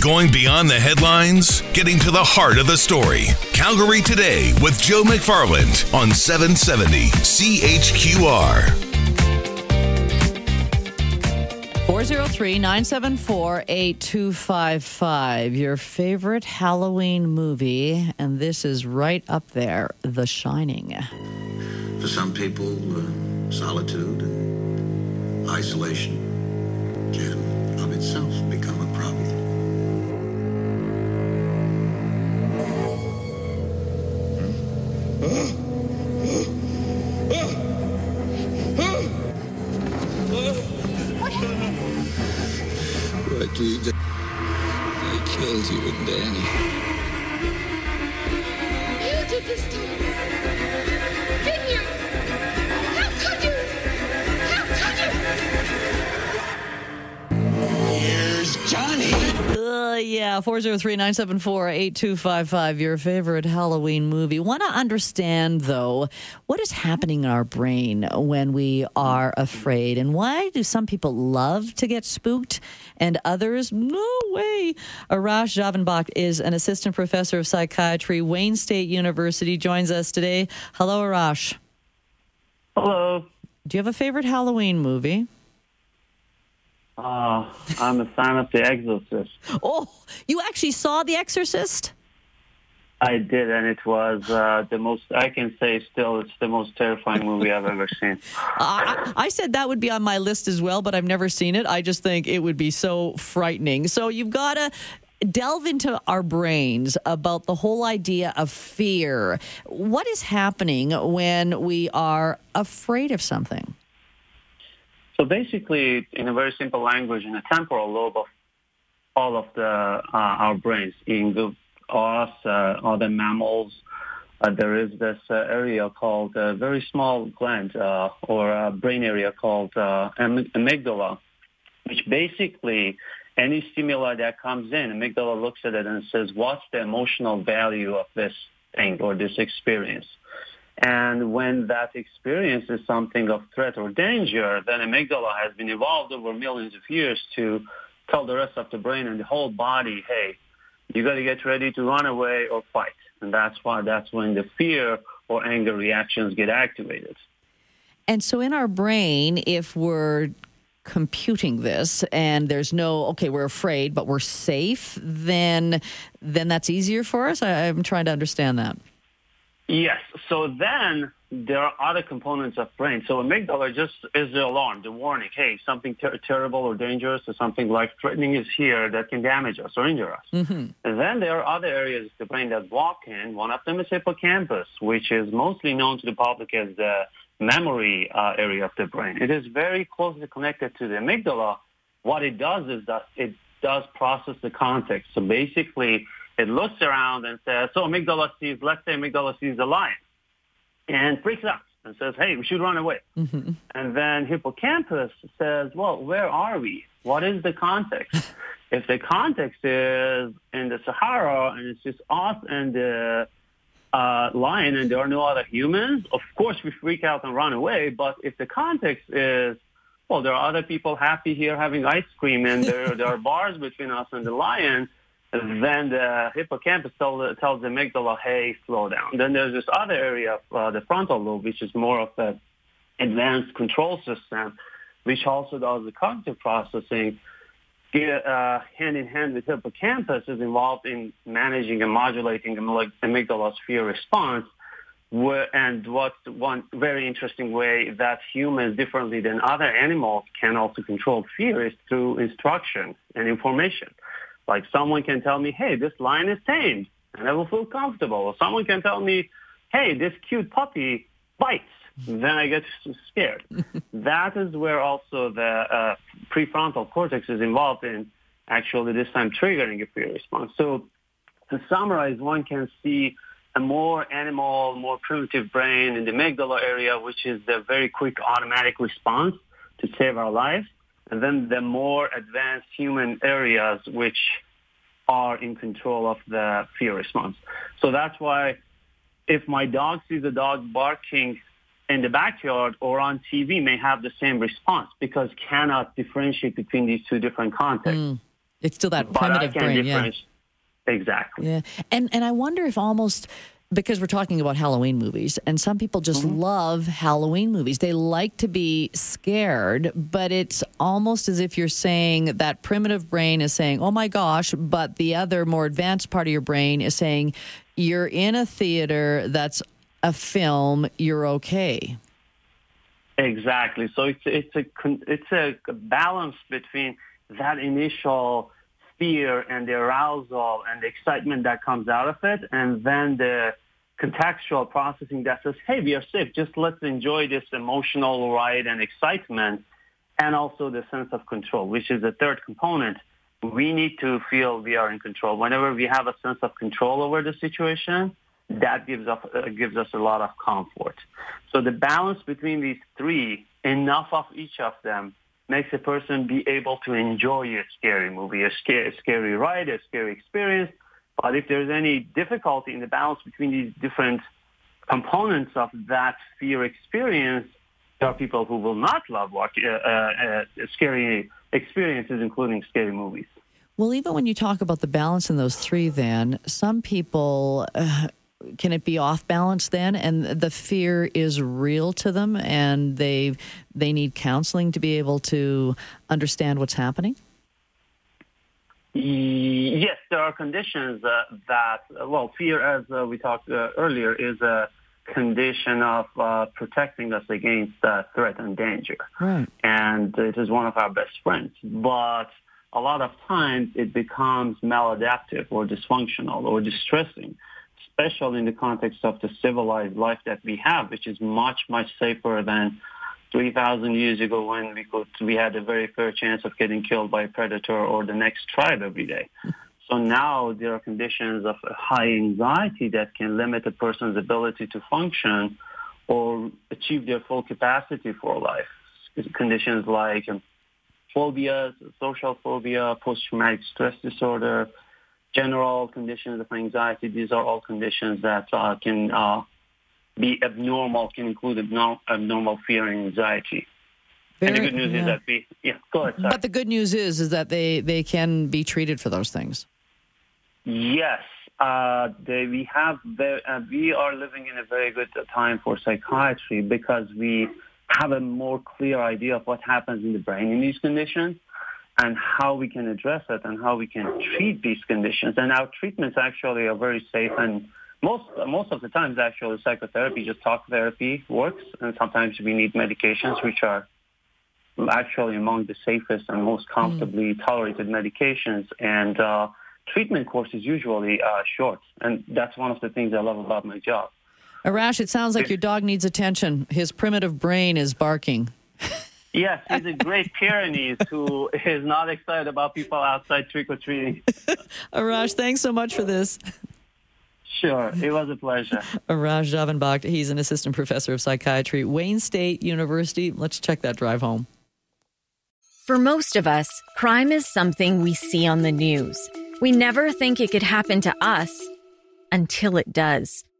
Going beyond the headlines, getting to the heart of the story. Calgary Today with Joe McFarland on 770 CHQR. 403-974-8255 your favorite halloween movie and this is right up there the shining For some people, uh, solitude and isolation can of itself become Rodrigo, I killed you and Danny. 403 974 8255, your favorite Halloween movie. Want to understand, though, what is happening in our brain when we are afraid? And why do some people love to get spooked and others? No way. Arash Javanbakht is an assistant professor of psychiatry, Wayne State University, joins us today. Hello, Arash. Hello. Do you have a favorite Halloween movie? Uh, I'm a fan of The Exorcist. oh you actually saw the exorcist I did, and it was uh, the most, I can say still, it's the most terrifying movie I've ever seen. I, I said that would be on my list as well, but I've never seen it. I just think it would be so frightening. So you've got to delve into our brains about the whole idea of fear. What is happening when we are afraid of something? So basically, in a very simple language, in the temporal lobe of all of the uh, our brains, in us, uh, other mammals, uh, there is this uh, area called a very small gland uh, or a brain area called uh, am- amygdala, which basically any stimuli that comes in, amygdala looks at it and says, what's the emotional value of this thing or this experience? And when that experience is something of threat or danger, then amygdala has been evolved over millions of years to tell the rest of the brain and the whole body, hey, you got to get ready to run away or fight. And that's why that's when the fear or anger reactions get activated. And so in our brain, if we're computing this and there's no okay we're afraid but we're safe then then that's easier for us I, i'm trying to understand that Yes. So then there are other components of brain. So amygdala just is the alarm, the warning. Hey, something ter- terrible or dangerous or something life-threatening is here that can damage us or injure us. And then there are other areas of the brain that walk in. One of them is hippocampus, which is mostly known to the public as the memory uh, area of the brain. It is very closely connected to the amygdala. What it does is that it does process the context. So basically, it looks around and says, so amygdala sees, let's say amygdala sees a lion and freaks out and says, hey, we should run away. And then hippocampus says, well, where are we? What is the context? if the context is in the Sahara and it's just us and the uh, lion and there are no other humans, of course we freak out and run away. But if the context is, well, there are other people happy here having ice cream and there, there are bars between us and the lion, then the hippocampus tell, tells the amygdala, hey, slow down. Then there's this other area of uh, the frontal lobe, which is more of an advanced control system, which also does the cognitive processing. Get, uh, hand in hand with hippocampus is involved in managing and modulating the amygdala's fear response. And what's one very interesting way that humans, differently than other animals, can also control fear is through instruction and information. Like someone can tell me, hey, this lion is tamed, and I will feel comfortable. Or someone can tell me, hey, this cute puppy bites. Then I get scared. that is where also the uh, prefrontal cortex is involved in actually this time triggering a fear response. So to summarize, one can see a more animal, more primitive brain in the amygdala area, which is the very quick automatic response to save our lives. And then the more advanced human areas, which are in control of the fear response. So that's why if my dog sees a dog barking in the backyard or on TV may have the same response because cannot differentiate between these two different contexts. Mm. It's still that but primitive brain. Yeah. Exactly. Yeah. And and I wonder if almost because we're talking about Halloween movies and some people just mm-hmm. love Halloween movies. They like to be scared, but it's almost as if you're saying that primitive brain is saying, "Oh my gosh," but the other more advanced part of your brain is saying you're in a theater that's a film, you're okay. Exactly. So it's it's a it's a balance between that initial fear and the arousal and the excitement that comes out of it, and then the contextual processing that says, "Hey, we are safe. Just let's enjoy this emotional ride and excitement," and also the sense of control, which is the third component. We need to feel we are in control. Whenever we have a sense of control over the situation, that gives us uh, gives us a lot of comfort. So the balance between these three, enough of each of them, makes a person be able to enjoy a scary movie, a scary, scary ride, a scary experience. But if there's any difficulty in the balance between these different components of that fear experience, there are people who will not love watch, uh, uh, uh, scary experiences, including scary movies. Well, even when you talk about the balance in those three, then some people uh, can it be off balance then, and the fear is real to them, and they they need counseling to be able to understand what's happening. Yes, there are conditions uh, that, well, fear, as uh, we talked uh, earlier, is a condition of uh, protecting us against uh, threat and danger. Right. And it is one of our best friends. But a lot of times it becomes maladaptive or dysfunctional or distressing, especially in the context of the civilized life that we have, which is much, much safer than 3,000 years ago when we could, we had a very fair chance of getting killed by a predator or the next tribe every day. So now there are conditions of high anxiety that can limit a person's ability to function or achieve their full capacity for life. Conditions like um, phobias, social phobia, post-traumatic stress disorder, general conditions of anxiety. These are all conditions that uh, can uh, be abnormal, can include abnormal, abnormal fear and anxiety. and the good news yeah. is that we, yeah, go ahead. Sorry. But the good news is is that they they can be treated for those things. Yes, uh, they, we have. Very, uh, we are living in a very good time for psychiatry because we have a more clear idea of what happens in the brain in these conditions and how we can address it and how we can treat these conditions. And our treatments actually are very safe and most most of the times actually psychotherapy, just talk therapy works, and sometimes we need medications which are actually among the safest and most comfortably tolerated medications. And uh, treatment course is usually uh, short, and that's one of the things I love about my job. Arash, it sounds like your dog needs attention. His primitive brain is barking. Yes, he's a great Pyrenees who is not excited about people outside trick or treating. Arash, thanks so much for this. Sure, it was a pleasure. Arash Javanbakht, he's an assistant professor of psychiatry, Wayne State University. Let's check that drive home. For most of us, crime is something we see on the news. We never think it could happen to us until it does.